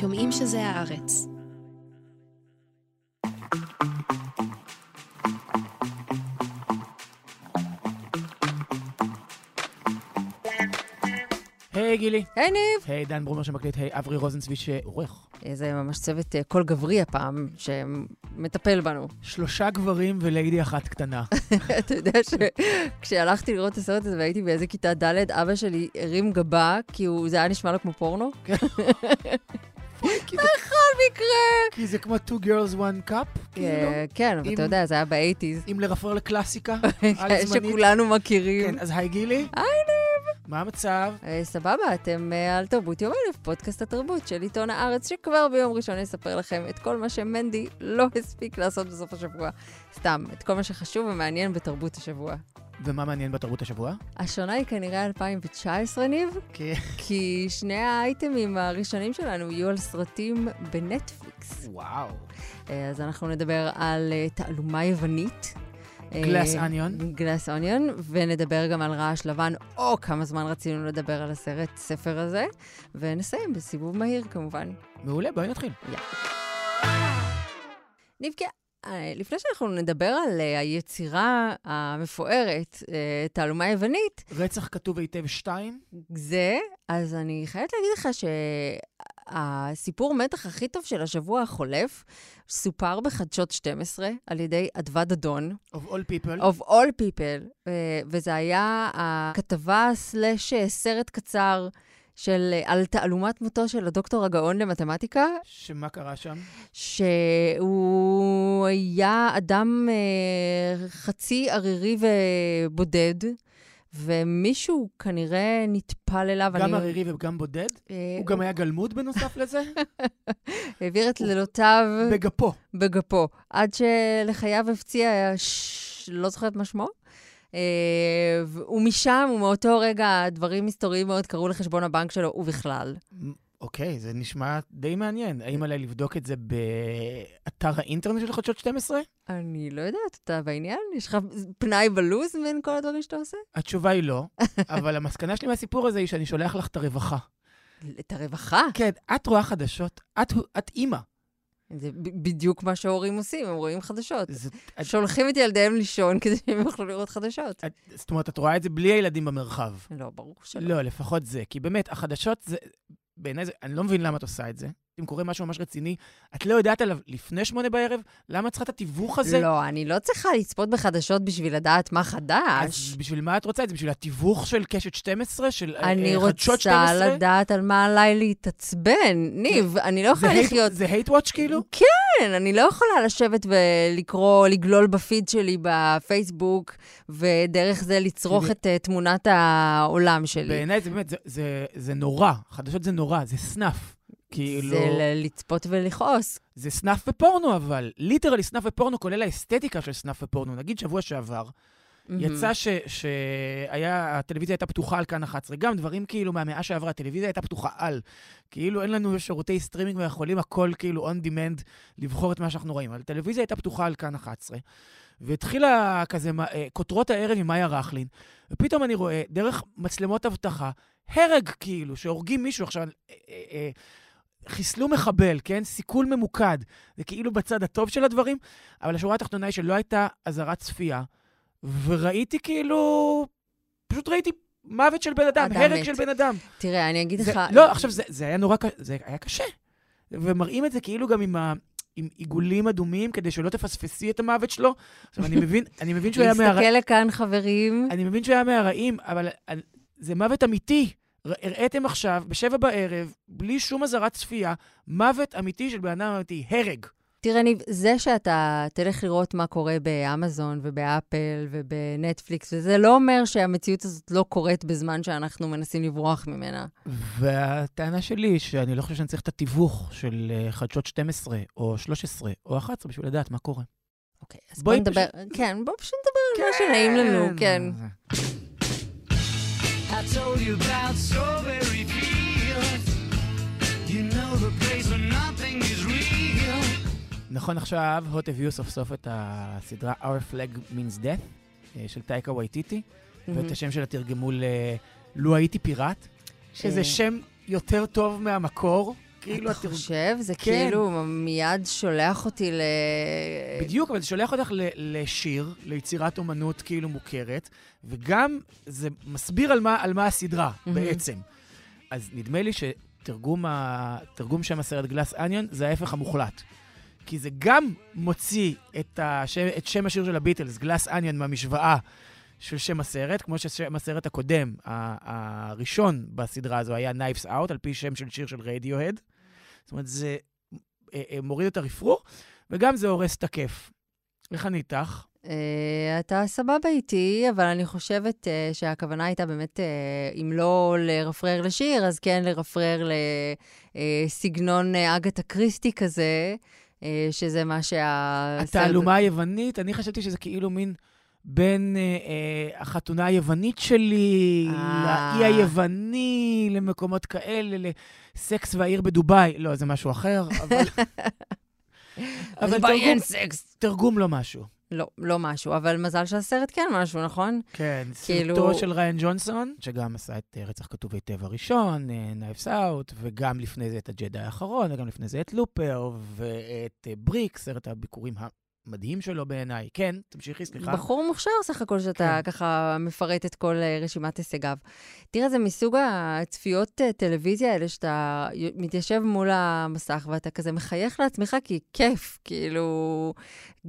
שומעים שזה הארץ. היי גילי. היי ניב! היי דן ברומר שמקליט, היי אברי רוזנצבי שעורך. זה ממש צוות אה, קול גברי הפעם, שמטפל בנו. שלושה גברים וליידי אחת קטנה. אתה יודע שכשהלכתי לראות את הסרט הזה והייתי באיזה כיתה ד', אבא שלי הרים גבה, כי הוא, זה היה נשמע לו כמו פורנו. בכל מקרה! כי זה כמו two girls one cup, כאילו. אה, כן, אבל אתה יודע, זה היה ב eighties. אם לרפר לקלאסיקה, על זמנית. שכולנו מכירים. כן, אז היי גילי. היי ניב! מה המצב? אה, סבבה, אתם אה, על תרבות יום אלף, פודקאסט התרבות של עיתון הארץ, שכבר ביום ראשון יספר לכם את כל מה שמנדי לא הספיק לעשות בסוף השבוע. סתם, את כל מה שחשוב ומעניין בתרבות השבוע. ומה מעניין בתרבות השבוע? השנה היא כנראה 2019, ניב, כי... כי שני האייטמים הראשונים שלנו יהיו על סרטים בנטפליקס. וואו. אה, אז אנחנו נדבר על תעלומה יוונית. Glass Onion. גלאס אוניון, ונדבר גם על רעש לבן, או כמה זמן רצינו לדבר על הסרט ספר הזה, ונסיים בסיבוב מהיר כמובן. מעולה, בואי נתחיל. נבקע, אה, לפני שאנחנו נדבר על אה, היצירה המפוארת, אה, תעלומה יוונית, רצח כתוב היטב 2. זה, אז אני חייבת להגיד לך שהסיפור מתח הכי טוב של השבוע החולף סופר בחדשות 12 על ידי אדוה דדון, of all people. of all people, אה, וזה היה הכתבה סלאש אה, סרט קצר של, אה, על תעלומת מותו של הדוקטור הגאון למתמטיקה, שמה קרה שם? שהוא היה אדם אה, חצי ערירי ובודד, ומישהו כנראה נטפל אליו. גם אני- ערירי וגם בודד? אה, הוא גם היה גלמוד בנוסף לזה? העביר את לילותיו בגפו. בגפו, עד שלחייו הפציע, ש... לא זוכרת מה שמו. אה, ומשם, ומאותו רגע, דברים מסתוריים מאוד קרו לחשבון הבנק שלו, ובכלל. אוקיי, זה נשמע די מעניין. האם עליי לבדוק את זה באתר האינטרנט של חדשות 12? אני לא יודעת, אתה בעניין? יש לך פנאי בלוז בין כל הדברים שאתה עושה? התשובה היא לא, אבל המסקנה שלי מהסיפור הזה היא שאני שולח לך את הרווחה. את הרווחה. כן, את רואה חדשות, את, את אימא. זה בדיוק מה שההורים עושים, הם רואים חדשות. זה, את, שולחים את ילדיהם לישון כדי שהם יוכלו לראות חדשות. את, זאת אומרת, את רואה את זה בלי הילדים במרחב. לא, ברור שלא. לא, לפחות זה. כי באמת, החדשות זה... בעיניי זה... אני לא מבין למה את עושה את זה. אם קורה משהו ממש רציני, את לא יודעת עליו לפני שמונה בערב, למה את צריכה את התיווך הזה? לא, אני לא צריכה לצפות בחדשות בשביל לדעת מה חדש. אז בשביל מה את רוצה את זה? בשביל התיווך של קשת 12? של אה, אני אה, חדשות רוצה 12? לדעת על מה עליי להתעצבן. ניב, אני לא יכולה לחיות... זה hate watch כאילו? כן, אני לא יכולה לשבת ולקרוא, לגלול בפיד שלי בפייסבוק, ודרך זה לצרוך תראי- את אה, תמונת העולם שלי. בעיניי זה באמת, זה, זה, זה נורא. חדשות זה נורא, זה סנאף. כאילו... זה לצפות ולכעוס. זה סנאף ופורנו, אבל ליטרלי סנאף ופורנו, כולל האסתטיקה של סנאף ופורנו. נגיד שבוע שעבר, יצא ש- שהיה, הטלוויזיה הייתה פתוחה על כאן 11. גם דברים כאילו מהמאה שעברה, הטלוויזיה הייתה פתוחה על. כאילו אין לנו שירותי סטרימינג ויכולים הכל כאילו on demand לבחור את מה שאנחנו רואים. אבל הטלוויזיה הייתה פתוחה על כאן 11. והתחילה כזה אה, כותרות הערב עם מאיה רכלין, ופתאום אני רואה, דרך מצלמות אבטחה, הרג כאילו, שהורגים מישהו עכשיו. אה, אה, אה, חיסלו מחבל, כן? סיכול ממוקד. זה כאילו בצד הטוב של הדברים, אבל השורה התחתונה היא שלא הייתה אזהרת צפייה, וראיתי כאילו... פשוט ראיתי מוות של בן אדם, הרג מת. של בן אדם. תראה, אני אגיד זה, לך... לא, עכשיו, זה, זה היה נורא, ק- זה היה קשה. ומראים את זה כאילו גם עם, ה, עם עיגולים אדומים, כדי שלא תפספסי את המוות שלו. עכשיו, אני מבין, אני מבין שהוא היה מהרעים. להסתכל לכאן, חברים. אני מבין שהוא היה מהרעים, אבל אני- זה מוות אמיתי. הראיתם עכשיו, בשבע בערב, בלי שום אזהרת צפייה, מוות אמיתי של בן אדם אמיתי, הרג. תראה, ניב, זה שאתה תלך לראות מה קורה באמזון ובאפל ובנטפליקס, וזה לא אומר שהמציאות הזאת לא קורית בזמן שאנחנו מנסים לברוח ממנה. והטענה שלי שאני לא חושב שאני צריך את התיווך של אה, חדשות 12, או 13, או 11, בשביל לדעת מה קורה. אוקיי, אז בואי בואי נדבר, כן, בואו פשוט נדבר על מה שנעים לנו, כן. Told you about strawberry fields. You know the place where nothing is real. נכון, עכשיו הוט הביאו סוף סוף את הסדרה Our Flag Means Death, אה, של טייקה וייטיטי, ואת השם שלה תרגמו ל... לו הייתי פיראט, שזה אה. שם יותר טוב מהמקור, כאילו... אתה חושב? זה כן. כאילו מיד שולח אותי ל... בדיוק, אבל זה שולח אותך לשיר, ליצירת אומנות כאילו מוכרת, וגם זה מסביר על מה, הסדרה. בעצם. אז נדמה לי שתרגום שם הסרט גלאס אניון זה ההפך המוחלט. כי זה גם מוציא את, השם, את שם השיר של הביטלס, גלאס אניון, מהמשוואה של שם הסרט, כמו ששם הסרט הקודם, ה- הראשון בסדרה הזו היה Knives Out, על פי שם של שיר של רדיוהד. זאת אומרת, זה אה, אה, מוריד את הרפרוף, וגם זה הורס את הכיף. איך אני איתך? אה, אתה סבבה איתי, אבל אני חושבת אה, שהכוונה הייתה באמת, אה, אם לא לרפרר לשיר, אז כן לרפרר לסגנון אה, אגתה קריסטי כזה, אה, שזה מה שהסרט... התעלומה היוונית, אני חשבתי שזה כאילו מין בין אה, אה, החתונה היוונית שלי, אה. לאי היווני, למקומות כאלה, לסקס והעיר בדובאי. לא, זה משהו אחר, אבל... אבל אין תרגום, סקס. תרגום לא משהו. לא, לא משהו, אבל מזל שהסרט כן משהו, נכון? כן, כאילו- סרטו של ריין ג'ונסון, שגם עשה את אה, רצח כתוב היטב הראשון, Knives Out, וגם לפני זה את הג'די האחרון, וגם לפני זה את Looper, ואת אה, Brick, סרט הביכורים המדהים שלו בעיניי. כן, תמשיכי, סליחה. בחור מוכשר סך הכל, שאתה כן. ככה מפרט את כל אה, רשימת הישגיו. תראה, זה מסוג הצפיות אה, טלוויזיה האלה, שאתה מתיישב מול המסך ואתה כזה מחייך לעצמך, כי כיף, כאילו...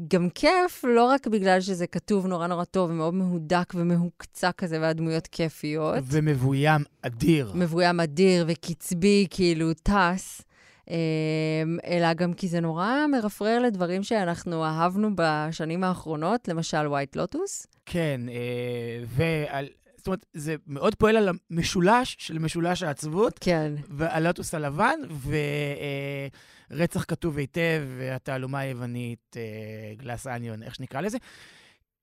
גם כיף, לא רק בגלל שזה כתוב נורא נורא טוב ומאוד מהודק ומהוקצע כזה, והדמויות כיפיות. ומבוים אדיר. מבוים אדיר וקצבי, כאילו, טס. אמ, אלא גם כי זה נורא מרפרר לדברים שאנחנו אהבנו בשנים האחרונות, למשל ווייט לוטוס. כן, אה, ועל... זאת אומרת, זה מאוד פועל על המשולש של משולש העצבות, כן. והלוטוס הלבן, ורצח כתוב היטב, והתעלומה היוונית, אה, גלאס אניון, איך שנקרא לזה.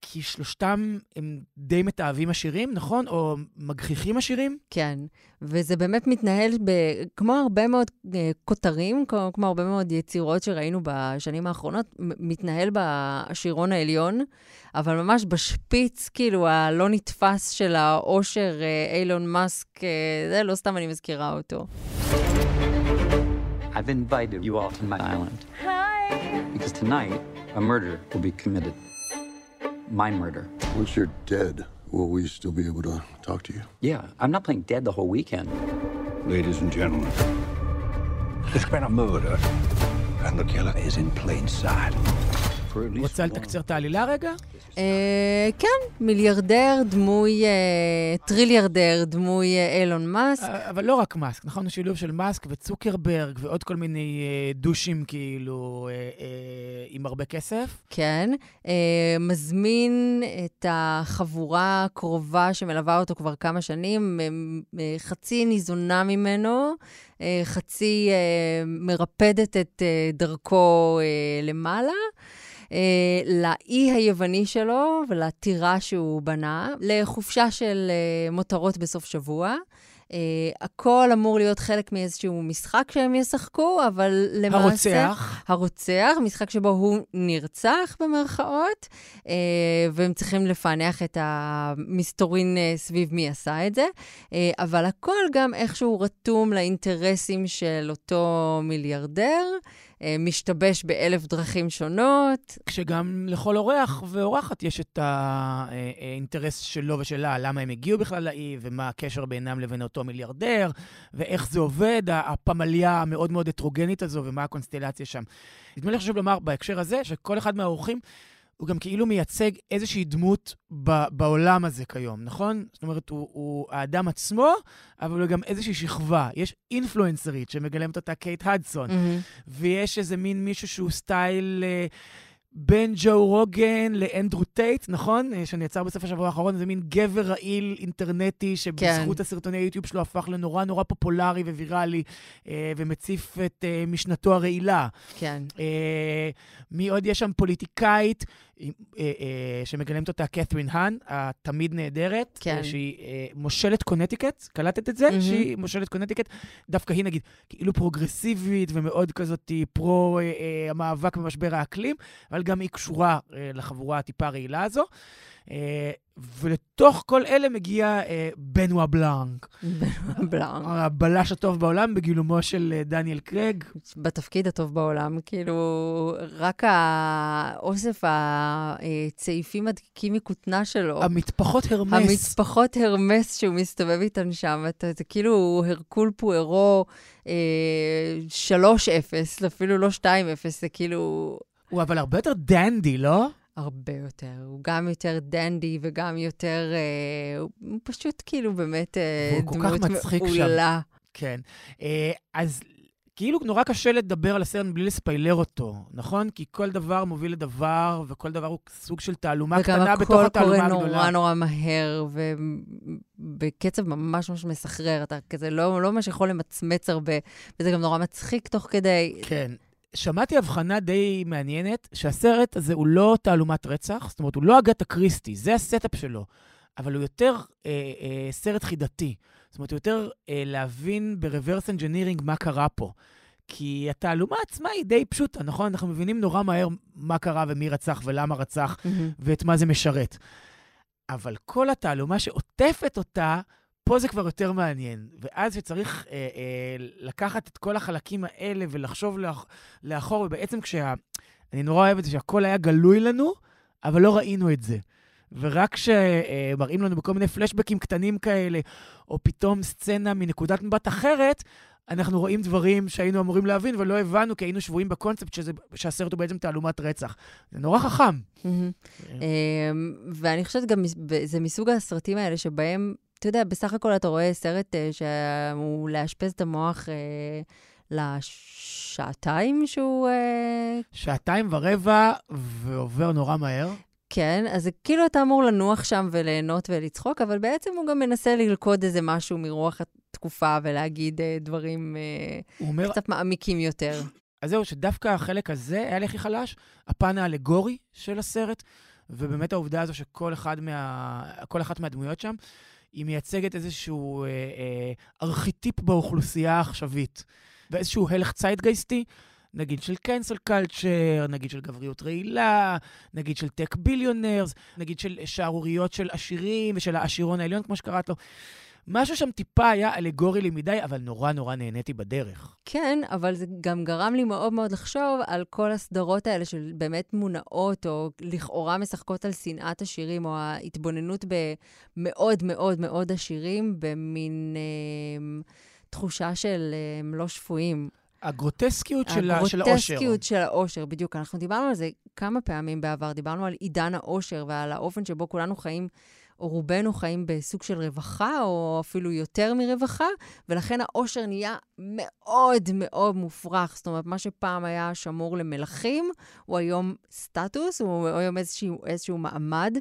כי שלושתם הם די מתעבים עשירים, נכון? או מגחיכים עשירים? כן, וזה באמת מתנהל ב... כמו הרבה מאוד אה, כותרים, כמו, כמו הרבה מאוד יצירות שראינו בשנים האחרונות, מתנהל בעשירון העליון, אבל ממש בשפיץ, כאילו, הלא נתפס של האושר אה, אילון מאסק, אה, זה לא סתם אני מזכירה אותו. I've invited you all to my island. Hi. Because tonight, a murder will be committed. My murder. Once you're dead, will we still be able to talk to you? Yeah, I'm not playing dead the whole weekend. Ladies and gentlemen, there's been a murder, and the killer is in plain sight. רוצה לתקצר את העלילה רגע? אה, כן, מיליארדר, דמוי, אה, טריליארדר, דמוי אה, אילון מאסק. אבל לא רק מאסק, נכון? הוא שילוב של מאסק וצוקרברג ועוד כל מיני דושים כאילו עם הרבה כסף. כן, מזמין את החבורה הקרובה שמלווה אותו כבר כמה שנים, חצי ניזונה ממנו, חצי מרפדת את דרכו למעלה. אה, לאי היווני שלו ולטירה שהוא בנה, לחופשה של אה, מותרות בסוף שבוע. Uh, הכל אמור להיות חלק מאיזשהו משחק שהם ישחקו, אבל למעשה... הרוצח. הרוצח, משחק שבו הוא נרצח במרכאות, אה, והם צריכים לפענח את המסתורין אה, סביב מי עשה את זה, אה, אבל הכל גם איכשהו רתום לאינטרסים של אותו מיליארדר, אה, משתבש באלף דרכים שונות. כשגם לכל אורח ואורחת יש את האינטרס שלו ושלה, למה הם הגיעו בכלל לאי, ומה הקשר בינם לבין אותו מיליארדר, ואיך זה עובד, הפמליה המאוד מאוד הטרוגנית הזו, ומה הקונסטלציה שם. נדמה לי חשוב לומר בהקשר הזה, שכל אחד מהאורחים הוא גם כאילו מייצג איזושהי דמות ב- בעולם הזה כיום, נכון? זאת אומרת, הוא, הוא האדם עצמו, אבל הוא גם איזושהי שכבה. יש אינפלואנסרית שמגלמת אותה קייט הדסון. ויש איזה מין מישהו שהוא סטייל אה, בין ג'ו רוגן לאנדרו טייט, נכון? אה, שנעצר בסוף השבוע האחרון, זה מין גבר רעיל אינטרנטי, שבזכות כן. הסרטוני היוטיוב שלו הפך לנורא נורא פופולרי וויראלי, אה, ומציף את אה, משנתו הרעילה. כן. אה, מי עוד יש שם? פוליטיקאית שמגלמת אותה קת'רין האן, התמיד נהדרת, כן. אה, שהיא אה, מושלת קונטיקט, קלטת את זה? מהמם. שהיא מושלת קונטיקט, דווקא היא נגיד כאילו פרוגרסיבית ומאוד כזאת פרו אה, אה, המאבק במשבר האקלים, אבל גם היא קשורה אה, לחבורה הטיפה הרעילה הזו. אה, ולתוך כל אלה מגיע אה, בנואה בלאנק, בלאנק. הבלש הטוב בעולם בגילומו של אה, דניאל קרג. בתפקיד הטוב בעולם, כאילו, רק האוסף הצעיפים הדקיקים מכותנה שלו. המטפחות הרמס. המצפחות הרמס שהוא מסתובב איתן שם, אתה, זה כאילו הרקול פוארו אה, 3-0, אפילו לא 2-0, זה כאילו הוא אבל הרבה יותר דנדי, לא? הרבה יותר. הוא גם יותר דנדי וגם יותר... אה, הוא פשוט כאילו באמת אה, דמות. מעולה. כן. אה, אז כאילו נורא קשה לדבר על הסרט בלי לספיילר אותו, נכון? כי כל דבר מוביל לדבר, וכל דבר הוא סוג של תעלומה קטנה בתוך וגם התעלומה הכל הגדולה. קורה נורא נורא מהר, ובקצב ממש ממש מסחרר. אתה כזה לא, לא ממש יכול למצמץ הרבה, וזה גם נורא מצחיק תוך כדי. כן. שמעתי הבחנה די מעניינת, שהסרט הזה הוא לא תעלומת רצח, זאת אומרת, הוא לא אגתה קריסטי, זה ה setup שלו, אבל הוא יותר אה, אה, סרט חידתי. זאת אומרת, הוא יותר אה, להבין ב-reverse engineering מה קרה פה. כי התעלומה עצמה היא די פשוטה, נכון? אנחנו מבינים נורא מהר מה קרה ומי רצח ולמה רצח מהמם. ואת מה זה משרת. אבל כל התעלומה שעוטפת אותה, פה זה כבר יותר מעניין. ואז שצריך אה, אה, לקחת את כל החלקים האלה ולחשוב לאח, לאחור, ובעצם כשה... אני נורא אוהב את זה שהכל היה גלוי לנו, אבל לא ראינו את זה. ורק כשמראים לנו בכל מיני פלשבקים קטנים כאלה, או פתאום סצנה מנקודת מבט אחרת, אנחנו רואים דברים שהיינו אמורים להבין ולא הבנו, כי היינו שבויים בקונספט שזה, שהסרט הוא בעצם תעלומת רצח. זה נורא חכם. מהמם. אמ, ואני חושבת גם, זה מסוג הסרטים האלה שבהם, אתה יודע, בסך הכל אתה רואה סרט אה, שהוא לאשפז את המוח אה, לשעתיים שהוא... אה, שעתיים ורבע, ועובר נורא מהר. כן, אז כאילו אתה אמור לנוח שם וליהנות ולצחוק, אבל בעצם הוא גם מנסה ללכוד איזה משהו מרוח התקופה ולהגיד אה, דברים אה, אומר, קצת מעמיקים יותר. אז זהו, שדווקא החלק הזה היה לי הכי חלש, הפן האלגורי של הסרט, ובאמת העובדה הזו שכל אחד מה, אחת מהדמויות שם, היא מייצגת איזשהו אה, אה, ארכיטיפ באוכלוסייה העכשווית, ואיזשהו הלך ציידגייסטי, נגיד של קנסל קלצ'ר, נגיד של גבריות רעילה, נגיד של טק ביליונרס, נגיד של שערוריות של עשירים ושל העשירון העליון, כמו שקראת לו. משהו שם טיפה היה אלגורי לי מדי, אבל נורא נורא נהניתי בדרך. כן, אבל זה גם גרם לי מאוד מאוד לחשוב על כל הסדרות האלה של באמת מונעות, או לכאורה משחקות על שנאת עשירים, או ההתבוננות במאוד מאוד מאוד עשירים, במין אה, תחושה של אה, הם לא שפויים. הגרוטסקיות של האושר. הגרוטסקיות של האושר, בדיוק. אנחנו דיברנו על זה כמה פעמים בעבר, דיברנו על עידן האושר ועל האופן שבו כולנו חיים, או רובנו חיים בסוג של רווחה, או אפילו יותר מרווחה, ולכן האושר נהיה מאוד מאוד מופרך. זאת אומרת, מה שפעם היה שמור למלכים, הוא היום סטטוס, הוא היום איזשהו, איזשהו מעמד.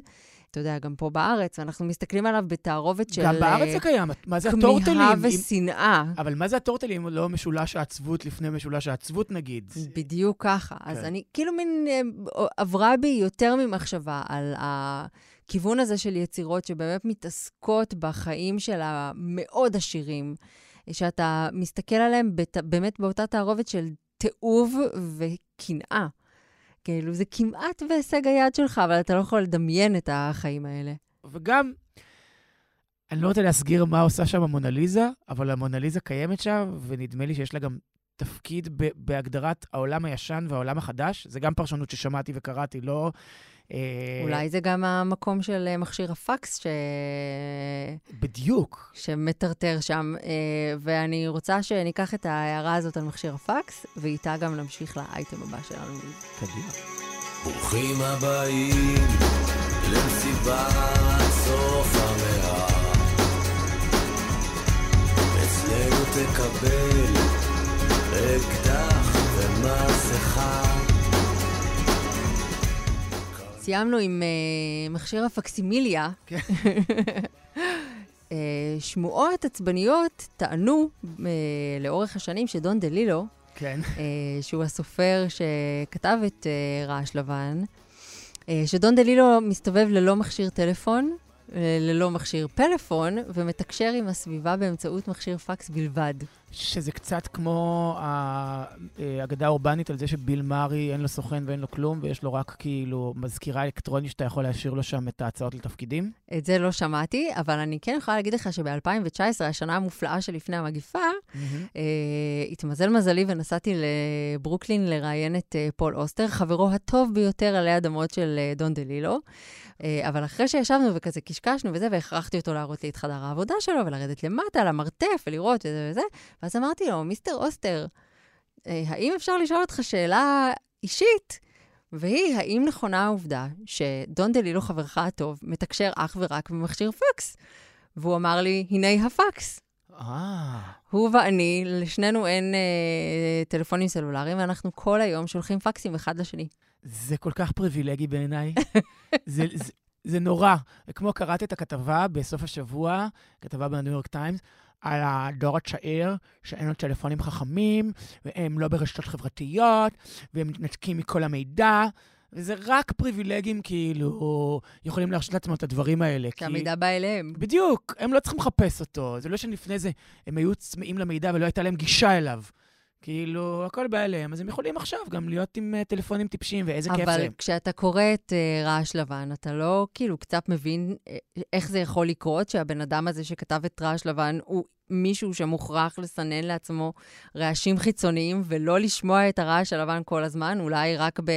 אתה יודע, גם פה בארץ, אנחנו מסתכלים עליו בתערובת של... גם בארץ אה, זה קיים. מה זה הטורטלים? כמיהה אם- ושנאה. אבל מה זה הטורטלים לא משולש העצבות לפני משולש העצבות, נגיד? בדיוק ככה. אז כן. אני, כאילו מין, אה, עברה בי יותר ממחשבה על הכיוון הזה של יצירות שבאמת מתעסקות בחיים של המאוד עשירים, שאתה מסתכל עליהם בת, באמת באותה תערובת של תיעוב וקנאה. כאילו, זה כמעט בהישג היד שלך, אבל אתה לא יכול לדמיין את החיים האלה. וגם, אני לא רוצה להסגיר מה עושה שם המונליזה, אבל המונליזה קיימת שם, ונדמה לי שיש לה גם תפקיד בהגדרת העולם הישן והעולם החדש. זה גם פרשנות ששמעתי וקראתי, לא... אה, אולי זה גם המקום של אה, מכשיר הפקס ש... בדיוק. שמטרטר שם, אה, ואני רוצה שניקח את ההערה הזאת על מכשיר הפקס, ואיתה גם נמשיך לאייטם הבא שלנו. קדימה. ברוכים הבאים למסיבת סוף המאה. אצלנו תקבל סיימנו עם אה, מכשיר הפקסימיליה. כן. אה, שמועות עצבניות טענו אה, לאורך השנים שדון דלילו, כן. אה, שהוא הסופר שכתב את אה, רעש לבן, אה, שדון דלילו מסתובב ללא מכשיר טלפון, ללא מכשיר פלאפון, ומתקשר עם הסביבה באמצעות מכשיר פקס בלבד. שזה קצת כמו האגדה האורבנית על זה שביל מארי אין לו סוכן ואין לו כלום, ויש לו רק כאילו מזכירה אלקטרונית שאתה יכול להשאיר לו שם את ההצעות לתפקידים. את זה לא שמעתי, אבל אני כן יכולה להגיד לך שב-2019, השנה המופלאה שלפני המגיפה, אה, התמזל מזלי ונסעתי לברוקלין לראיין את אה, פול אוסטר, חברו הטוב ביותר עלי אדמות של אה, דון דלילו. אה, אבל אחרי שישבנו וכזה קשקשנו וזה, והכרחתי אותו להראות לי את חדר העבודה שלו ולרדת למטה, למרתף, ולראות וזה וזה, ואז אמרתי לו, מיסטר אוסטר, אה, האם אפשר לשאול אותך שאלה אישית? והיא, האם נכונה העובדה שדון דלילו, חברך הטוב, מתקשר אך ורק במכשיר פקס? והוא אמר לי, הנה הפקס. הוא ואני, לשנינו אין אה, טלפונים סלולריים, ואנחנו כל היום שולחים פקסים אחד לשני. זה כל כך פריבילגי בעיניי. זה, זה, זה נורא. כמו קראתי את הכתבה בסוף השבוע, כתבה בניו יורק טיימס, על הדור הצ'עיר, שאין לו טלפונים חכמים, והם לא ברשתות חברתיות, והם מתנתקים מכל המידע, וזה רק פריבילגים כאילו יכולים להרשות לעצמם את הדברים האלה. כי המידע בא אליהם. בדיוק, הם לא צריכים לחפש אותו. זה לא שלפני זה הם היו צמאים למידע ולא הייתה להם גישה אליו. כאילו, הכל בא אליהם, אז הם יכולים עכשיו גם להיות עם uh, טלפונים טיפשיים, ואיזה כיף זה. אבל כשאתה קורא את uh, רעש לבן, אתה לא כאילו קצת מבין uh, איך זה יכול לקרות, שהבן אדם הזה שכתב את רעש לבן הוא מישהו שמוכרח לסנן לעצמו רעשים חיצוניים, ולא לשמוע את הרעש הלבן כל הזמן, אולי רק ב...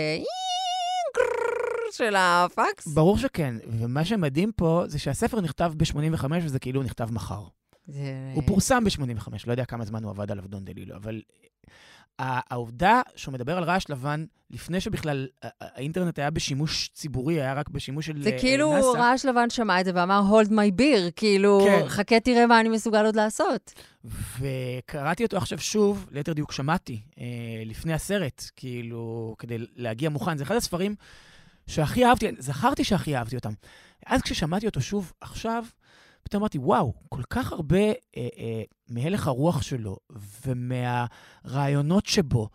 של הפקס? ברור שכן, ומה שמדהים פה זה שהספר נכתב ב-85 וזה כאילו נכתב מחר. זה... הוא פורסם ב-85, לא יודע כמה זמן הוא עבד עליו דון דלילו, אבל ה- העובדה שהוא מדבר על רעש לבן, לפני שבכלל ה- ה- האינטרנט היה בשימוש ציבורי, היה רק בשימוש של זה אה, כאילו נאס"א. רעש לבן שמע את זה ואמר, hold my beer, כאילו, כן. חכה תראה מה אני מסוגל עוד לעשות. וקראתי אותו עכשיו שוב, ליתר דיוק שמעתי, אה, לפני הסרט, כאילו, כדי להגיע מוכן. זה אחד הספרים שהכי אהבתי, זכרתי שהכי אהבתי אותם. אז כששמעתי אותו שוב עכשיו, פתאום אמרתי, וואו, כל כך הרבה אה, אה, מהלך הרוח שלו, ומהרעיונות שבו,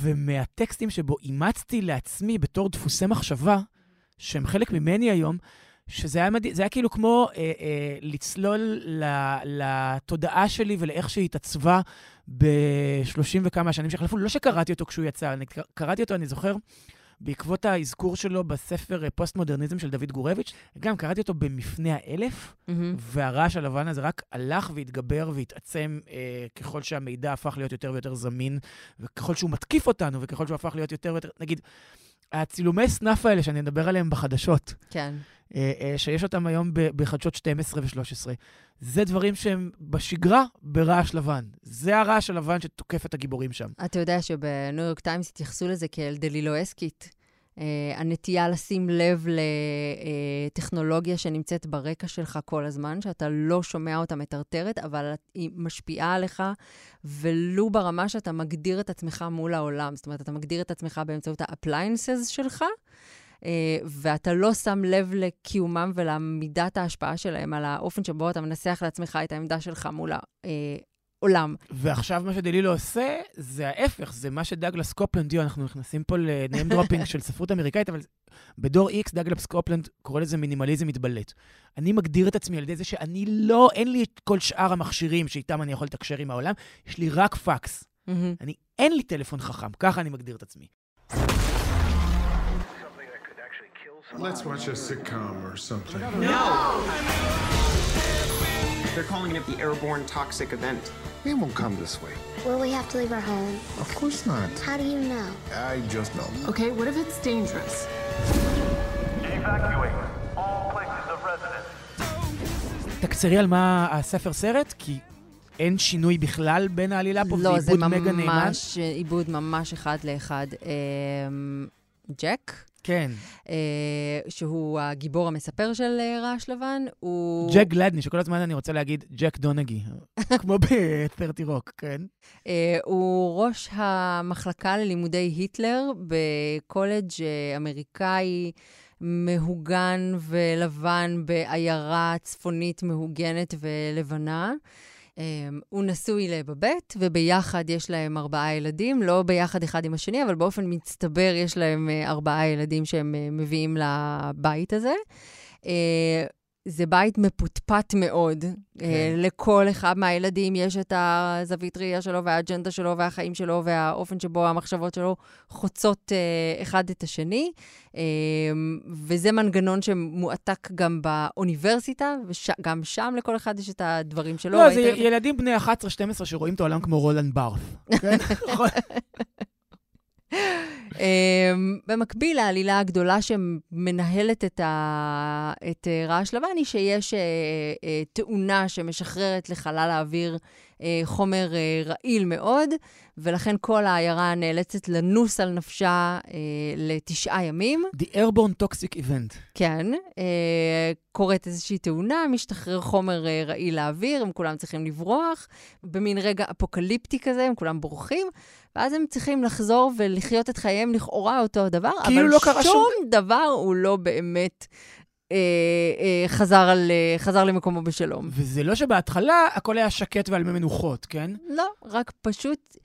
ומהטקסטים שבו אימצתי לעצמי בתור דפוסי מחשבה, שהם חלק ממני היום, שזה היה, מדהים, זה היה כאילו כמו אה, אה, לצלול ל, לתודעה שלי ולאיך שהיא התעצבה ב-30 וכמה שנים שחלפו. לא שקראתי אותו כשהוא יצא, אני קר- קראתי אותו, אני זוכר, בעקבות האזכור שלו בספר אה, פוסט-מודרניזם של דוד גורביץ', גם קראתי אותו במפנה האלף, מהמם. והרעש הלבן הזה רק הלך והתגבר והתעצם אה, ככל שהמידע הפך להיות יותר ויותר זמין, וככל שהוא מתקיף אותנו, וככל שהוא הפך להיות יותר ויותר, נגיד, הצילומי snuff האלה שאני מדבר עליהם בחדשות, כן. אה, אה, שיש אותם היום בחדשות 12 ו-13, זה דברים שהם בשגרה ברעש לבן. זה הרעש הלבן שתוקף את הגיבורים שם. אתה יודע שבניו יורק טיימס התייחסו לזה כאל דלילואסקית. Uh, הנטייה לשים לב לטכנולוגיה שנמצאת ברקע שלך כל הזמן, שאתה לא שומע אותה מטרטרת, אבל היא משפיעה עליך, ולו ברמה שאתה מגדיר את עצמך מול העולם. זאת אומרת, אתה מגדיר את עצמך באמצעות ה-appliances שלך, ואתה לא שם לב לקיומם ולמידת ההשפעה שלהם על האופן שבו אתה מנסח לעצמך את העמדה שלך מול העולם. ועכשיו מה שדלילו עושה, זה ההפך, זה מה שדגלס קופלנד, יו, אנחנו נכנסים פה ל name dropping של ספרות אמריקאית, אבל בדור X דגלס קופלנד קורא לזה מינימליזם מתבלט. אני מגדיר את עצמי על ידי זה שאני לא, אין לי את כל שאר המכשירים שאיתם אני יכול לתקשר עם העולם, יש לי רק פקס. מהמם. אני, אין לי טלפון חכם, ככה אני מגדיר את עצמי. Let's watch a sitcom or something. They're calling it the airborne toxic event. It won't come this way. Will we have to leave our home? Of course not. How do you know? I just know. Okay, what if it's dangerous? Evacuate all places of residence. תקצרי על מה הספר סרט, כי אין שינוי בכלל בין העלילה פה, לא, זה עיבוד מגה נאמן. ממש עיבוד ממש אחד לאחד. אמ, ג'ק, כן. אה, שהוא הגיבור המספר של אה, רעש לבן, הוא... ג'ק גלדני, שכל הזמן אני רוצה להגיד ג'ק דונגי, כמו ב-30 רוק, כן? אה, הוא ראש המחלקה ללימודי היטלר בקולג' אמריקאי מהוגן ולבן בעיירה צפונית מהוגנת ולבנה. אה, הוא נשוי לבבט, וביחד יש להם ארבעה ילדים, לא ביחד אחד עם השני, אבל באופן מצטבר יש להם אה, ארבעה ילדים שהם אה, מביאים לבית הזה. זה בית מפוטפט מאוד. כן. אה, לכל אחד מהילדים יש את הזווית ראייה שלו והאג'נדה שלו והחיים שלו והאופן שבו המחשבות שלו חוצות אה, אחד את השני. אה, וזה מנגנון שמועתק גם באוניברסיטה, וגם שם לכל אחד יש את הדברים שלו. לא, זה היית- ילדים בני 11-12 שרואים את העולם כמו רולנד בארף. כן? אמ, במקביל, העלילה הגדולה שמנהלת את, ה... את אה, רעש לבן היא שיש אה, אה, תאונה שמשחררת לחלל האוויר חומר אה, רעיל מאוד, ולכן כל העיירה נאלצת לנוס על נפשה אה, לתשעה ימים. The Airborne Toxic Event. כן, אה, קורית איזושהי תאונה, משתחרר חומר אה, רעיל לאוויר, הם כולם צריכים לברוח, במין רגע אפוקליפטי כזה, הם כולם בורחים, ואז הם צריכים לחזור ולחיות את חייהם לכאורה אותו הדבר, כאילו אבל לא שום שום- דבר הוא לא באמת אה, אה, חזר, על, אה, חזר למקומו בשלום. וזה לא שבהתחלה הכל היה שקט ועל מי מנוחות, כן? לא, רק פשוט...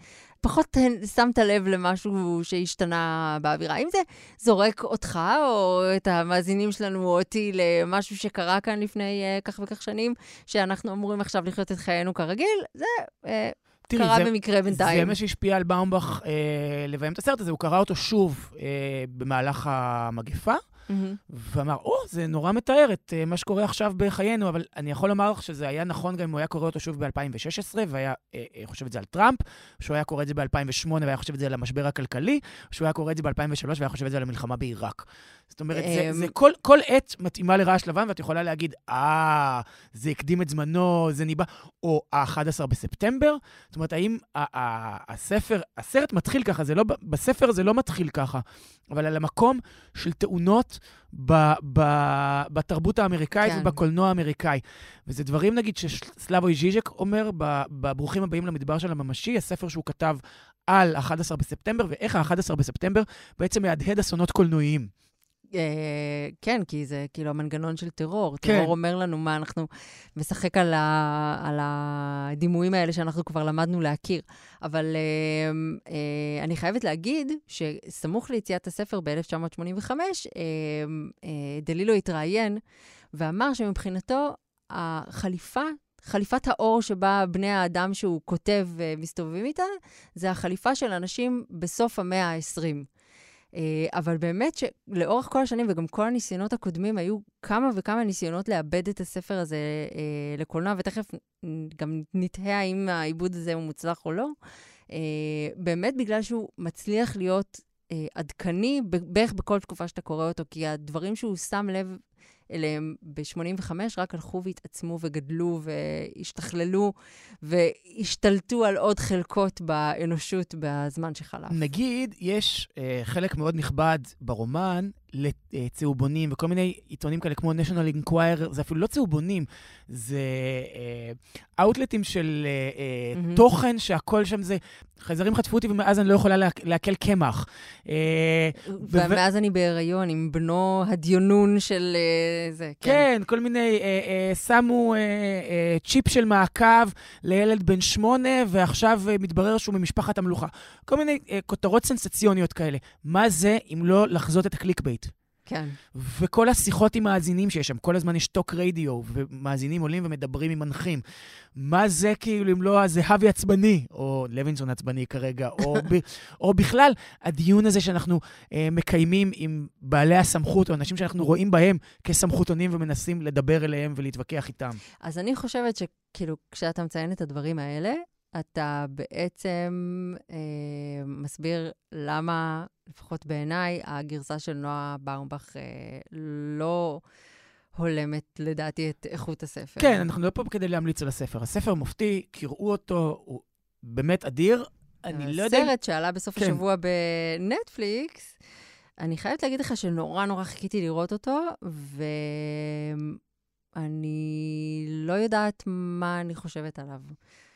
פחות שמת לב למשהו שהשתנה באווירה. אם זה זורק אותך או את המאזינים שלנו או אותי למשהו שקרה כאן לפני uh, כך וכך שנים, שאנחנו אמורים עכשיו לחיות את חיינו כרגיל, זה uh, תראי, קרה זה- במקרה בינתיים. זה מה שהשפיע על באומבך אה, לביים את הסרט הזה, הוא קרא אותו שוב אה, במהלך המגפה, מהמם. ואמר, או, זה נורא מתאר את אה, מה שקורה עכשיו בחיינו, אבל אני יכול לומר לך שזה היה נכון גם אם הוא היה קורא אותו שוב ב-2016, והיה אה, אה, חושב את זה על טראמפ, שהוא היה קורא את זה ב-2008 והיה חושב את זה על המשבר הכלכלי, שהוא היה קורא את זה ב-2003 והיה חושב את זה על המלחמה בעיראק. זאת אומרת, זה, אמ, זה כל, כל עת מתאימה לרעש לבן, ואת יכולה להגיד, אה, זה הקדים את זמנו, זה ניבא, או ה-11 בספטמבר. זאת אומרת, האם הספר, הסרט מתחיל ככה, זה לא, בספר זה לא מתחיל ככה, אבל על המקום של תאונות ב, ב, בתרבות האמריקאית כן. ובקולנוע האמריקאי. וזה דברים, נגיד, שסלאבוי ז'יז'ק אומר בברוכים הבאים למדבר של הממשי, הספר שהוא כתב על 11 בספטמבר, ואיך ה-11 בספטמבר בעצם מהדהד אסונות קולנועיים. אה, כן, כי זה כאילו המנגנון של טרור. כן. טרור אומר לנו מה אנחנו... משחק על, ה, על הדימויים האלה שאנחנו כבר למדנו להכיר. אבל אה, אה, אני חייבת להגיד שסמוך ליציאת הספר ב-1985, אה, אה, דלילו התראיין ואמר שמבחינתו החליפה... חליפת האור שבה בני האדם שהוא כותב ומסתובבים איתה, זה החליפה של אנשים בסוף המאה ה-20. אה, אבל באמת שלאורך כל השנים, וגם כל הניסיונות הקודמים, היו כמה וכמה ניסיונות לאבד את הספר הזה אה, לקולנוע, ותכף גם נתהה האם העיבוד הזה הוא מוצלח או לא. אה, באמת בגלל שהוא מצליח להיות עדכני בערך בכל תקופה שאתה קורא אותו, כי הדברים שהוא שם לב אליהם ב-85 רק הלכו והתעצמו וגדלו והשתכללו והשתלטו על עוד חלקות באנושות בזמן שחלף. נגיד, יש אה, חלק מאוד נכבד ברומן לצהובונים וכל מיני עיתונים כאלה כמו national inquirer, זה אפילו לא צהובונים, זה אה, אאוטלטים של אה, מהמם. תוכן שהכל שם זה, חייזרים חטפו אותי ומאז אני לא יכולה לעק- לעכל קמח. אה, ומאז אני בהיריון עם בנו הדיונון של אה, זה, כן. כן, כל מיני, אה, אה, שמו אה, אה, צ'יפ של מעקב לילד בן שמונה, ועכשיו אה, מתברר שהוא ממשפחת המלוכה. כל מיני אה, כותרות סנסציוניות כאלה. מה זה אם לא לחזות את ה clickbait? כן. וכל השיחות עם מאזינים שיש שם, כל הזמן יש talk radio, ומאזינים עולים ומדברים עם מנחים. מה זה כאילו אם לא הזהבי עצבני, או לוינסון עצבני כרגע, או, ב, או בכלל הדיון הזה שאנחנו אה, מקיימים עם בעלי הסמכות, או אנשים שאנחנו רואים בהם כסמכותונים ומנסים לדבר אליהם ולהתווכח איתם. אז אני חושבת שכאילו, כשאתה מציין את הדברים האלה, אתה בעצם אה, מסביר למה, לפחות בעיניי, הגרסה של נועה באומבך אה, לא הולמת, לדעתי, את איכות הספר. כן, אנחנו לא פה כדי להמליץ על הספר. הספר מופתי, קראו אותו, הוא באמת אדיר. אני לא יודע... הסרט שעלה בסוף כן. השבוע בנטפליקס, אני חייבת להגיד לך שנורא נורא חיכיתי לראות אותו, ואני לא יודעת מה אני חושבת עליו.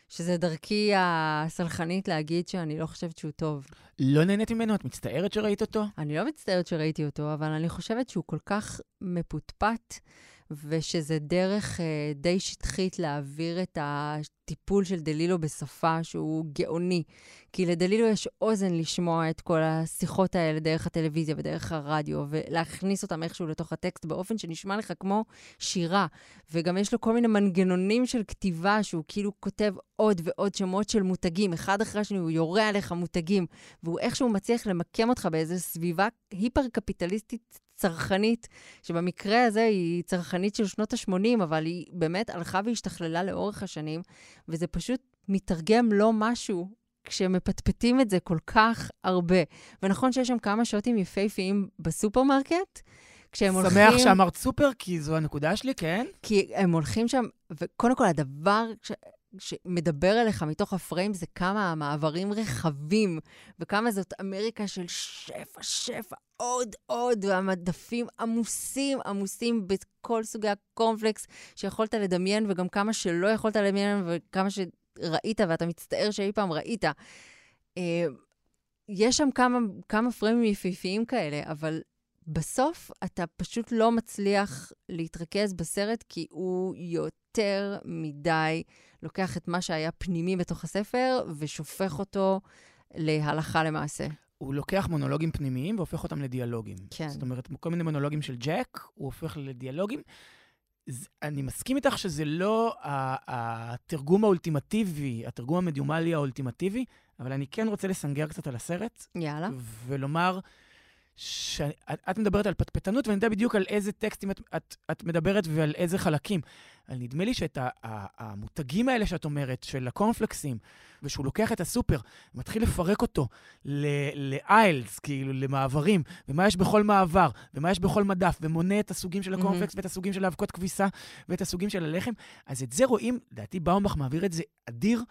שזה דרכי הסלחנית להגיד שאני לא חושבת שהוא טוב. לא נהנית ממנו? את מצטערת שראית אותו? אני לא מצטערת שראיתי אותו, אבל אני חושבת שהוא כל כך מפוטפט, ושזה דרך אה, די שטחית להעביר את הטיפול של דלילו בשפה שהוא גאוני. כי לדלילו יש אוזן לשמוע את כל השיחות האלה דרך הטלוויזיה ודרך הרדיו, ולהכניס אותם איכשהו לתוך הטקסט באופן שנשמע לך כמו שירה. וגם יש לו כל מיני מנגנונים של כתיבה, שהוא כאילו כותב עוד ועוד שמות של מותגים, אחד אחרי השני, הוא יורה עליך מותגים, והוא איכשהו מצליח למקם אותך באיזו סביבה היפר-קפיטליסטית צרכנית, שבמקרה הזה היא צרכנית של שנות ה-80, אבל היא באמת הלכה והשתכללה לאורך השנים, וזה פשוט מתרגם לא משהו כשמפטפטים את זה כל כך הרבה. ונכון שיש שם כמה שוטים יפהפיים בסופרמרקט, כשהם שמח הולכים... שמח שאמרת סופר, כי זו הנקודה שלי, כן? כי הם הולכים שם, וקודם כל, הדבר. שמדבר אליך מתוך הפריים זה כמה המעברים רחבים, וכמה זאת אמריקה של שפע, שפע, עוד, עוד, והמדפים עמוסים, עמוסים בכל סוגי הקורנפלקס שיכולת לדמיין, וגם כמה שלא יכולת לדמיין, וכמה שראית, ואתה מצטער שאי פעם ראית. אה, יש שם כמה, כמה פריימים יפהפיים כאלה, אבל בסוף אתה פשוט לא מצליח להתרכז בסרט, כי הוא יותר מדי לוקח את מה שהיה פנימי בתוך הספר ושופך אותו להלכה למעשה. הוא לוקח מונולוגים פנימיים והופך אותם לדיאלוגים. כן. זאת אומרת, כל מיני מונולוגים של ג'ק, הוא הופך לדיאלוגים. אני מסכים איתך שזה לא התרגום האולטימטיבי, התרגום המדיומלי האולטימטיבי, אבל אני כן רוצה לסנגר קצת על הסרט, יאללה. ולומר שאת מדברת על פטפטנות, ואני יודע בדיוק על איזה טקסטים את, את, את מדברת ועל איזה חלקים. אבל נדמה לי שאת המותגים האלה שאת אומרת, של הקורנפלקסים, ושהוא לוקח את הסופר, מתחיל לפרק אותו לאיילס, כאילו, למעברים, ומה יש בכל מעבר, ומה יש בכל מדף, ומונה את הסוגים של הקורנפלקס, mm-hmm. ואת הסוגים של האבקות כביסה, ואת הסוגים של הלחם, אז את זה רואים, לדעתי באומבך מעביר את זה אדיר.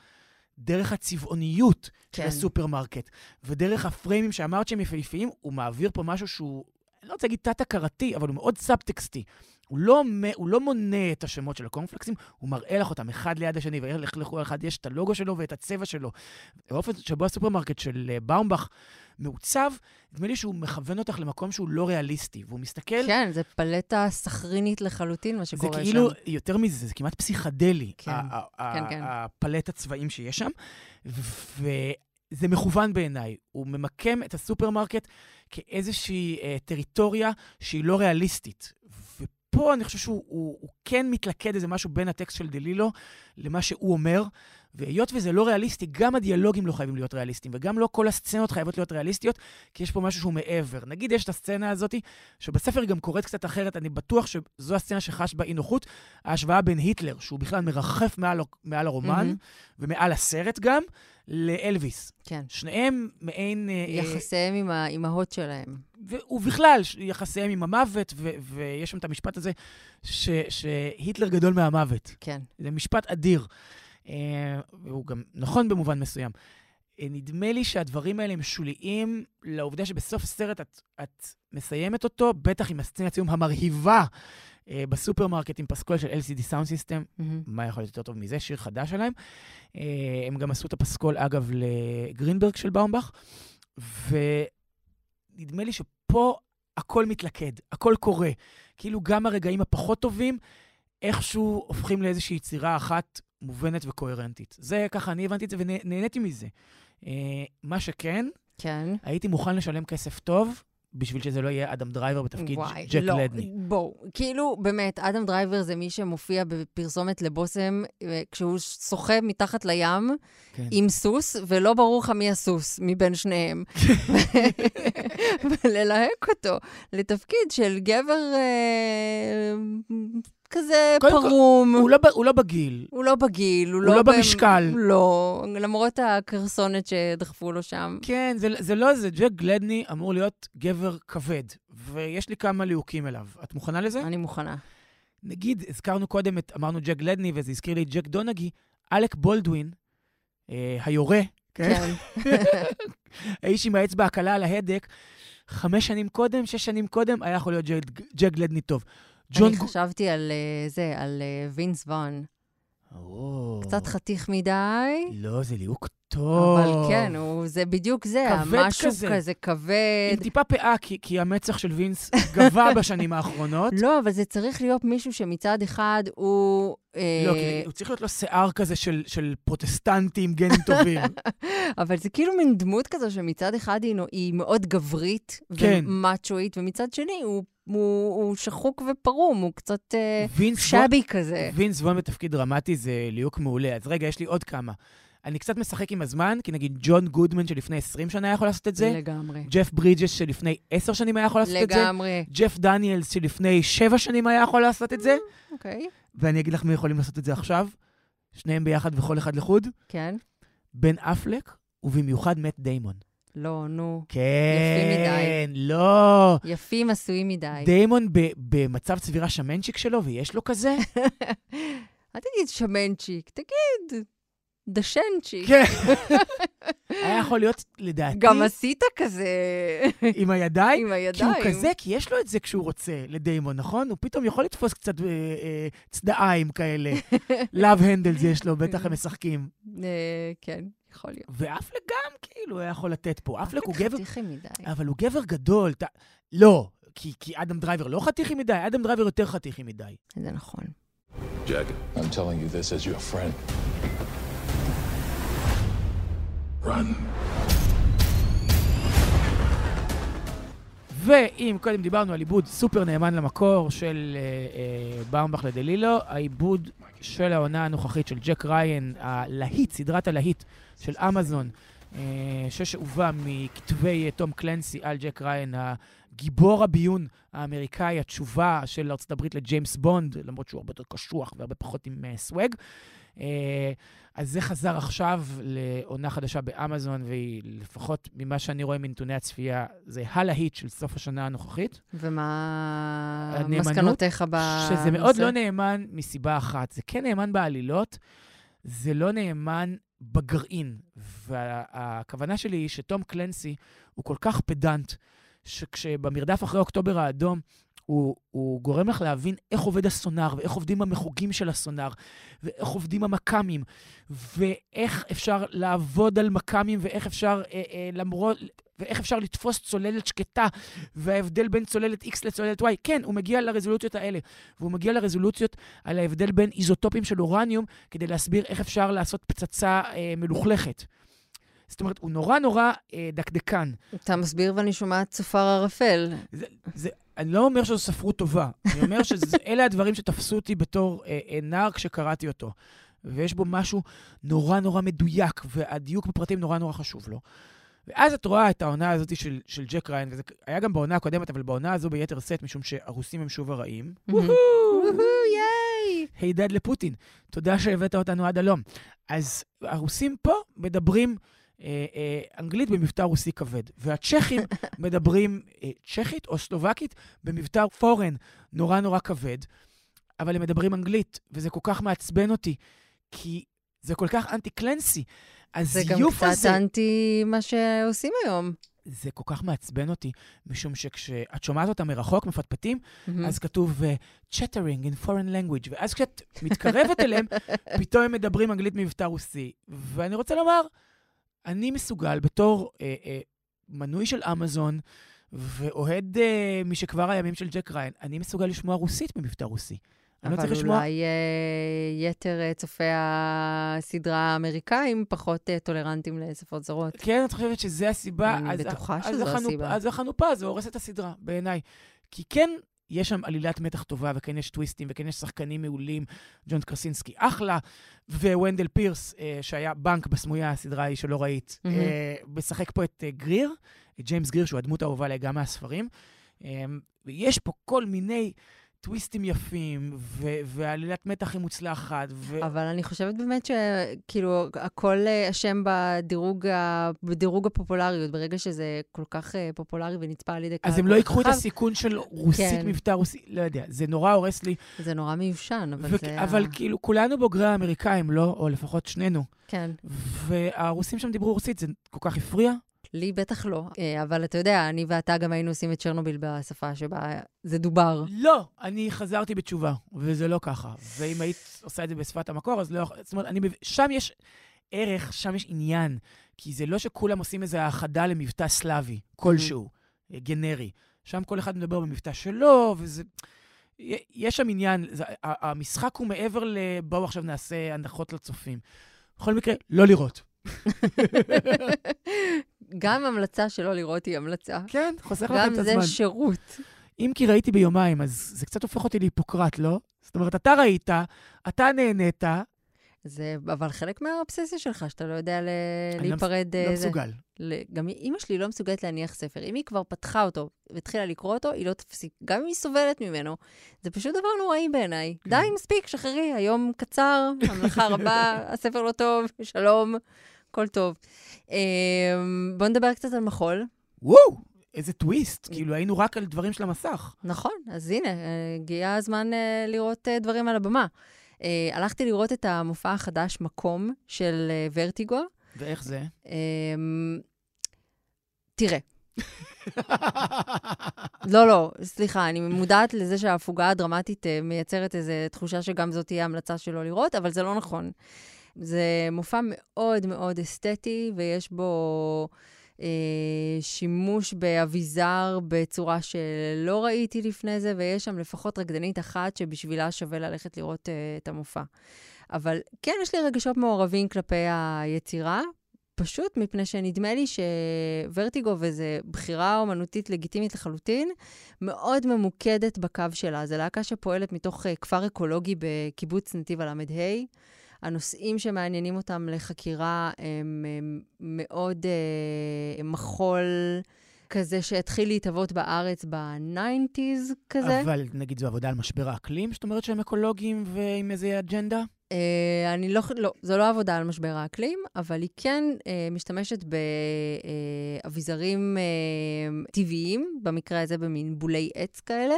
דרך הצבעוניות כן. של הסופרמרקט, ודרך הפריימים שאמרת שהם יפהפיים, הוא מעביר פה משהו שהוא, אני לא רוצה להגיד תת-הכרתי, אבל הוא מאוד סאבטקסטי. הוא לא, הוא לא מונה את השמות של הקורנפלקסים, הוא מראה לך אותם אחד ליד השני, ואיך לכל אחד יש את הלוגו שלו ואת הצבע שלו. באופן שבו הסופרמרקט של אה, באומבך מעוצב, נדמה לי שהוא מכוון אותך למקום שהוא לא ריאליסטי, והוא מסתכל... כן, זה פלטה סכרינית לחלוטין, מה שקורה שם. זה כאילו, שם. יותר מזה, זה כמעט פסיכדלי, כן, כן, כן. הפלטת צבעים שיש שם, וזה מכוון בעיניי. הוא ממקם את הסופרמרקט כאיזושהי אה, טריטוריה שהיא לא ריאליסטית. פה אני חושב שהוא הוא, הוא כן מתלכד איזה משהו בין הטקסט של דלילו למה שהוא אומר, והיות וזה לא ריאליסטי, גם הדיאלוגים לא חייבים להיות ריאליסטיים, וגם לא כל הסצנות חייבות להיות ריאליסטיות, כי יש פה משהו שהוא מעבר. נגיד יש את הסצנה הזאת, שבספר גם קורית קצת אחרת, אני בטוח שזו הסצנה שחש בה אי נוחות, ההשוואה בין היטלר, שהוא בכלל מרחף מעל, מעל הרומן, mm-hmm. ומעל הסרט גם, לאלוויס. כן. שניהם מעין... יחסיהם אה, עם האימהות שלהם. ובכלל, יחסיהם עם המוות, ו- ויש שם את המשפט הזה, ש- שהיטלר גדול מהמוות. כן. זה משפט אדיר. אה, והוא גם נכון במובן מסוים. אה, נדמה לי שהדברים האלה הם שוליים לעובדה שבסוף הסרט את, את מסיימת אותו, בטח עם הסצנת סיום המרהיבה אה, בסופרמרקט עם פסקול של LCD Soundsystem. Mm-hmm. מה יכול להיות יותר טוב מזה? שיר חדש שלהם. אה, הם גם עשו את הפסקול, אגב, לגרינברג של באומבך, ונדמה לי שפה הכל מתלכד, הכל קורה. כאילו גם הרגעים הפחות טובים, איכשהו הופכים לאיזושהי יצירה אחת מובנת וקוהרנטית. זה, ככה אני הבנתי את זה ונהניתי מזה. Uh, מה שכן, כן. הייתי מוכן לשלם כסף טוב בשביל שזה לא יהיה אדם דרייבר בתפקיד וואי, ג'ק גלדני. בואו, כאילו, באמת, אדם דרייבר זה מי שמופיע בפרסומת לבושם אה, כשהוא שוחה מתחת לים כן. עם סוס, ולא ברור לך מי הסוס מבין שניהם. וללהק אותו לתפקיד של גבר... אה, כזה פרום. כל, הוא, לא, הוא לא בגיל. הוא לא בגיל, הוא, הוא לא, לא במשקל. לא, למרות הכרסונת שדחפו לו שם. כן, זה, זה לא זה. ג'ק גלדני אמור להיות גבר כבד, ויש לי כמה ליהוקים אליו. את מוכנה לזה? אני מוכנה. נגיד, הזכרנו קודם, את, אמרנו ג'ק גלדני, וזה הזכיר לי את ג'ק דונהגי, אלק בולדווין, אה, היורה, כן? כן. האיש עם האצבע הקלה על ההדק, חמש שנים קודם, שש שנים קודם, היה יכול להיות ג'ק גלדני טוב. ג'ון... אני חשבתי על uh, זה, על uh, וינס ווהן. או. קצת חתיך מדי, לא, זה ליהוק טוב. אבל כן, הוא, זה בדיוק זה, כבד המשהו כזה. כזה כבד. עם טיפה פאה, כי, כי המצח של וינס גבה בשנים האחרונות. לא, אבל זה צריך להיות מישהו שמצד אחד הוא... לא, אה, כי הוא צריך להיות לו שיער כזה של, של פרוטסטנטי עם גנים טובים. אבל זה כאילו מין דמות כזו שמצד אחד היא מאוד גברית כן. ומאצ'ואית, ומצד שני הוא, הוא, הוא שחוק ופרום, הוא קצת אה, וינס שבי כזה. וינס וון בתפקיד דרמטי זה ליהוק מעולה. אז רגע, יש לי עוד כמה. אני קצת משחק עם הזמן, כי נגיד ג'ון גודמן שלפני 20 שנה היה יכול לעשות את זה, לגמרי. ג'ף ברידג'ס שלפני 10 שנים היה יכול לעשות את זה, לגמרי. ג'ף דניאלס שלפני 7 שנים היה יכול לעשות את זה, אוקיי, ואני אגיד לך מי יכולים לעשות את זה עכשיו, שניהם ביחד וכל אחד לחוד, כן. בן אפלק, ובמיוחד מת דיימון. לא, נו. כן, לא. יפים עשויים מדי. דיימון ב- במצב צבירה שמנצ'יק שלו, ויש לו כזה? אל תגיד שמנצ'יק, תגיד דשנצ'יק. כן. היה יכול להיות, לדעתי, גם עשית כזה עם הידיים. עם כי הידיים. הוא כזה, כי יש לו את זה כשהוא רוצה, לדיימון, נכון? הוא פתאום יכול לתפוס קצת אה, אה, צדעיים כאלה. love handles יש לו, בטח הם משחקים. אה, כן, יכול להיות. ואפלק גם, כאילו, היה יכול לתת פה. אפלק הוא גבר... חתיכי מדי. אבל הוא גבר גדול. ת... לא, כי, כי אדם דרייבר לא חתיכי מדי, אדם דרייבר יותר חתיכי מדי. זה נכון. Jack, I'm telling you this as your friend. Run. ואם קודם דיברנו על עיבוד סופר נאמן למקור של אה, אה, באומבך לדלילו, העיבוד של העונה הנוכחית של ג'ק ראיין, הלהיט, סדרת הלהיט של אמזון, ששאובה מכתבי אה, תום קלנסי על ג'ק ריין, הגיבור הביון האמריקאי, התשובה של הברית לג'יימס בונד, למרות שהוא הרבה יותר קשוח והרבה פחות עם אה, swag. אה, אז זה חזר עכשיו לעונה חדשה באמזון, והיא, לפחות ממה שאני רואה מנתוני הצפייה, זה הלהיט של סוף השנה הנוכחית. ומה מסקנותיך בנושא? שזה מאוד לא נאמן מסיבה אחת. זה כן נאמן בעלילות, זה לא נאמן בגרעין. והכוונה שלי היא שתום קלנסי הוא כל כך פדנט, שכשבמרדף אחרי אוקטובר האדום, הוא, הוא גורם לך להבין איך עובד הסונאר, ואיך עובדים המחוגים של הסונאר, ואיך עובדים המכ"מים, ואיך אפשר לעבוד על מכ"מים, ואיך אפשר, אה, אה, למרות, ואיך אפשר לתפוס צוללת שקטה, וההבדל בין צוללת X לצוללת Y. כן, הוא מגיע לרזולוציות האלה, והוא מגיע לרזולוציות על ההבדל בין איזוטופים של אורניום, כדי להסביר איך אפשר לעשות פצצה אה, מלוכלכת. זאת אומרת, הוא נורא נורא אה, דקדקן. אתה מסביר ואני שומעת צופר ערפל. זה, זה, אני לא אומר שזו ספרות טובה, אני אומר שאלה הדברים שתפסו אותי בתור אה, אה, נער כשקראתי אותו. ויש בו משהו נורא נורא מדויק, והדיוק בפרטים נורא נורא חשוב לו. ואז את רואה את העונה הזאת של, של ג'ק ריין, וזה היה גם בעונה הקודמת, אבל בעונה הזו ביתר שאת, משום שהרוסים הם שוב הרעים. וואו, ייי! הידד לפוטין, תודה שהבאת אותנו עד הלום. אז הרוסים פה מדברים אה, אה, אנגלית במבטא רוסי כבד, והצ'כים מדברים אה, צ'כית או סלובקית במבטא פורן נורא נורא כבד, אבל הם מדברים אנגלית, וזה כל כך מעצבן אותי, כי זה כל כך אנטי-קלנסי. זה גם הזיוף קצת הזה... אנטי מה שעושים היום. זה כל כך מעצבן אותי, משום שכשאת שומעת אותם מרחוק, מפטפטים, מהמם. אז כתוב uh, chattering in foreign language, ואז כשאת מתקרבת אליהם, פתאום הם מדברים אנגלית מבטא רוסי. ואני רוצה לומר, אני מסוגל בתור אה, אה, מנוי של אמזון, ואוהד אה, משכבר הימים של ג'ק ריין, אני מסוגל לשמוע רוסית במבטא רוסי. לא אבל לשמוע... אולי אה, יתר אה, צופי הסדרה האמריקאים פחות אה, טולרנטים לשפות זרות. כן, את חושבת שזה הסיבה? אני אז- בטוחה אז שזו החנופ- הסיבה. אז החנופה הזו הורסת את הסדרה, בעיניי. כי כן, יש שם עלילת מתח טובה, וכן יש טוויסטים, וכן יש שחקנים מעולים, ג'ון קרסינסקי אחלה, וונדל פירס, אה, שהיה בנק בסמויה, הסדרה ההיא שלא ראית, מהמם. אה, משחק פה את אה, גריר, את ג'יימס גריר, שהוא הדמות האהובה עליי גם מהספרים. אה, ויש פה כל מיני טוויסטים יפים, ו- ועלילת מתח היא מוצלחת, ו... אבל אני חושבת באמת שכאילו הכל אה, אשם בדירוג, ה- בדירוג הפופולריות, ברגע שזה כל כך אה, פופולרי ונצפה על ידי קהל אז הם לא ייקחו את הסיכון של רוסית, כן. מבטא רוסי, לא יודע, זה נורא הורס לי. זה נורא מיושן, אבל ו- זה... אבל ה- כאילו, כולנו בוגרי האמריקאים, לא? או לפחות שנינו. כן. והרוסים שם דיברו רוסית, זה כל כך הפריע? לי בטח לא, אה, אבל אתה יודע, אני ואתה גם היינו עושים את צ'רנוביל בשפה שבה זה דובר. לא, אני חזרתי בתשובה, וזה לא ככה. ואם היית עושה את זה בשפת המקור, אז לא יכול... זאת אומרת, אני... שם יש ערך, שם יש עניין. כי זה לא שכולם עושים איזו האחדה למבטא סלאבי כלשהו, אה, גנרי. שם כל אחד מדבר במבטא שלו, וזה... יש שם עניין, זה, המשחק הוא מעבר ל... בואו עכשיו נעשה הנחות לצופים. בכל מקרה, לא לראות. גם המלצה שלא לראות היא המלצה. כן, חוסך לכם גם את זה הזמן. שירות. אם כי ראיתי ביומיים, אז זה קצת הופך אותי להיפוקרט, לא? זאת אומרת, אתה ראית, אתה נהנית, זה, אבל חלק מהאובססיה שלך, שאתה לא יודע ל... אני לא להיפרד... לא אה, זה. מסוגל. ל- גם אימא שלי לא מסוגלת להניח ספר. אם היא כבר פתחה אותו והתחילה לקרוא אותו, היא לא תפסיק. גם אם היא סובלת ממנו. זה פשוט דבר נוראי בעיניי. כן. די, מספיק, שחררי, היום קצר, המלאכה רבה, הספר לא טוב, שלום, הכל טוב. אה, בואו נדבר קצת על מחול. וואו, איזה טוויסט. כאילו, היינו רק על דברים של המסך. נכון, אז הנה, אה, הגיע הזמן אה, לראות אה, דברים על הבמה. הלכתי לראות את המופע החדש, מקום, של ורטיגו. ואיך זה? אמ, תראה. לא, לא, סליחה, אני מודעת לזה שההפוגה הדרמטית מייצרת איזו תחושה שגם זאת תהיה המלצה שלא לראות, אבל זה לא נכון. זה מופע מאוד מאוד אסתטי, ויש בו אה, שימוש באביזר בצורה שלא ראיתי לפני זה, ויש שם לפחות רקדנית אחת שבשבילה שווה ללכת לראות אה, את המופע. אבל כן, יש לי רגשות מעורבים כלפי היצירה, פשוט מפני שנדמה לי שוורטיגו, וזו בחירה אומנותית לגיטימית לחלוטין, מאוד ממוקדת בקו שלה. זו להקה שפועלת מתוך אה, כפר אקולוגי בקיבוץ נתיב הל"ה. הנושאים שמעניינים אותם לחקירה הם, הם מאוד אה, מחול כזה שהתחיל להתהוות בארץ ב-90's כזה. אבל נגיד זו עבודה על משבר האקלים, זאת אומרת שהם אקולוגיים ועם איזה אג'נדה? אה, אני לא, לא, זו לא עבודה על משבר האקלים, אבל היא כן אה, משתמשת באביזרים אה, טבעיים, במקרה הזה במין בולי עץ כאלה,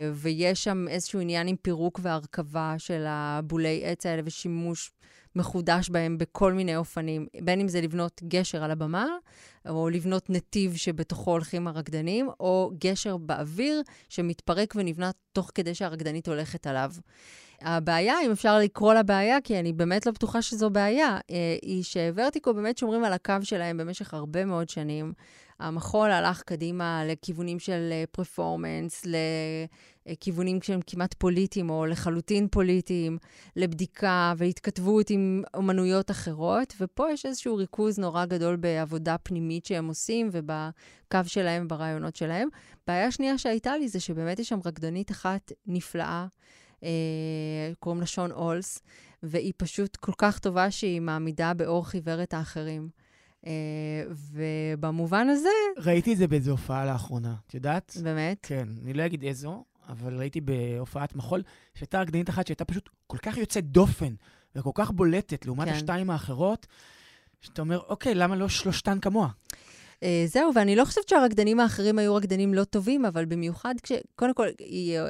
ויש שם איזשהו עניין עם פירוק והרכבה של הבולי עץ האלה ושימוש מחודש בהם בכל מיני אופנים, בין אם זה לבנות גשר על הבמה, או לבנות נתיב שבתוכו הולכים הרקדנים, או גשר באוויר שמתפרק ונבנה תוך כדי שהרקדנית הולכת עליו. הבעיה, אם אפשר לקרוא לה בעיה, כי אני באמת לא בטוחה שזו בעיה, אה, היא שוורטיקו באמת שומרים על הקו שלהם במשך הרבה מאוד שנים. המחול הלך קדימה לכיוונים של פרפורמנס, לכיוונים שהם כמעט פוליטיים או לחלוטין פוליטיים, לבדיקה והתכתבות עם אומנויות אחרות, ופה יש איזשהו ריכוז נורא גדול בעבודה פנימית שהם עושים ובקו שלהם, ברעיונות שלהם. בעיה שנייה שהייתה לי זה שבאמת יש שם רקדנית אחת נפלאה. אה, קוראים לה שון אולס, והיא פשוט כל כך טובה שהיא מעמידה באור חיוור את האחרים. אה, ובמובן הזה... ראיתי את זה באיזו הופעה לאחרונה, את יודעת? באמת? כן, אני לא אגיד איזו, אבל ראיתי בהופעת מחול, שהייתה רקדנית אחת שהייתה פשוט כל כך יוצאת דופן, וכל כך בולטת לעומת כן. השתיים האחרות, שאתה אומר, אוקיי, למה לא שלושתן כמוה? Uh, זהו, ואני לא חושבת שהרקדנים האחרים היו רקדנים לא טובים, אבל במיוחד כש... קודם כל, היא, uh,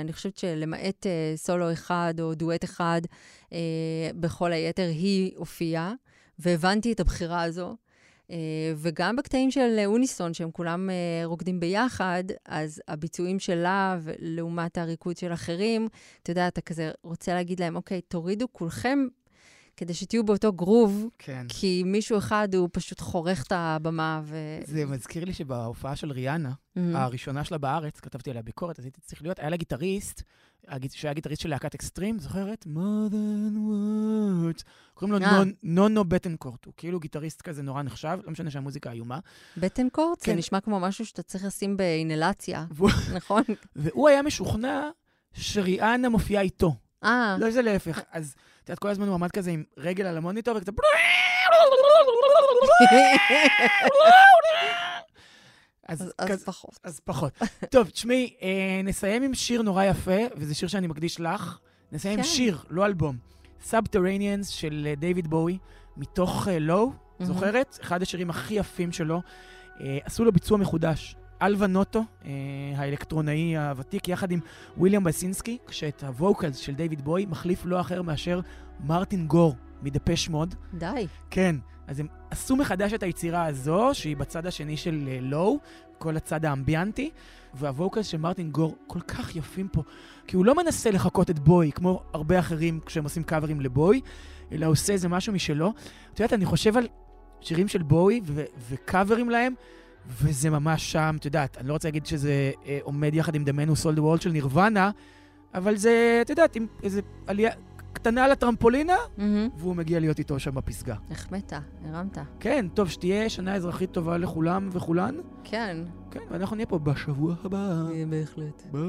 אני חושבת שלמעט סולו אחד או דואט אחד, בכל היתר היא הופיעה, והבנתי את הבחירה הזו. וגם בקטעים של אוניסון, שהם כולם רוקדים ביחד, אז הביצועים שלה, לעומת הריקוד של אחרים, אתה יודע, אתה כזה רוצה להגיד להם, אוקיי, תורידו כולכם כדי שתהיו באותו גרוב, כן. כי מישהו אחד הוא פשוט חורך את הבמה ו... זה מזכיר לי שבהופעה של ריאנה, Mhm. הראשונה שלה בארץ, כתבתי עליה ביקורת, אז הייתי צריך להיות, היה לה גיטריסט, שהיה גיטריסט של להקת אקסטרים, זוכרת? more than words. קוראים לו אה. נונו בטנקורט, הוא כאילו גיטריסט כזה נורא נחשב, לא משנה שהמוזיקה איומה. בטנקורט? זה כן. נשמע כמו משהו שאתה צריך לשים באינהלציה, נכון? והוא היה משוכנע שריאנה מופיעה איתו. אה, לא זה להפך. אז את יודעת, כל הזמן הוא עמד כזה עם רגל על המוניטור וקצת... אז, אז- אז כזה- פחות. אז פחות. טוב, תשמעי, אה, נסיים עם שיר נורא יפה, וזה שיר שאני מקדיש לך. נסיים עם כן. שיר, לא אלבום. Subterraneans של אה, דיוויד בואי, מתוך לואו, מהמם. זוכרת? אחד השירים הכי יפים שלו. אה, עשו לו ביצוע מחודש. אלווה נוטו, אה, האלקטרונאי הוותיק, יחד עם וויליאם בסינסקי, כשאת הווקלס של דיוויד בוי מחליף לא אחר מאשר מרטין גור מדפש מוד. די. כן, אז הם עשו מחדש את היצירה הזו, שהיא בצד השני של אה, לואו, כל הצד האמביאנטי, והווקלס של מרטין גור כל כך יפים פה, כי הוא לא מנסה לחקות את בוי, כמו הרבה אחרים כשהם עושים קאברים לבוי, אלא עושה איזה משהו משלו. את יודעת, אני חושב על שירים של בוי ו- וקאברים להם, וזה ממש שם, את יודעת, אני לא רוצה להגיד שזה אה, עומד יחד עם Sold the World של נירוונה, אבל זה, את יודעת, עם איזה עלייה קטנה על הטרמפולינה, מהמם. והוא מגיע להיות איתו שם בפסגה. החמאת, הרמת. כן, טוב, שתהיה שנה אזרחית טובה לכולם וכולן. כן. כן, ואנחנו נהיה פה בשבוע הבא. בהחלט. ביי.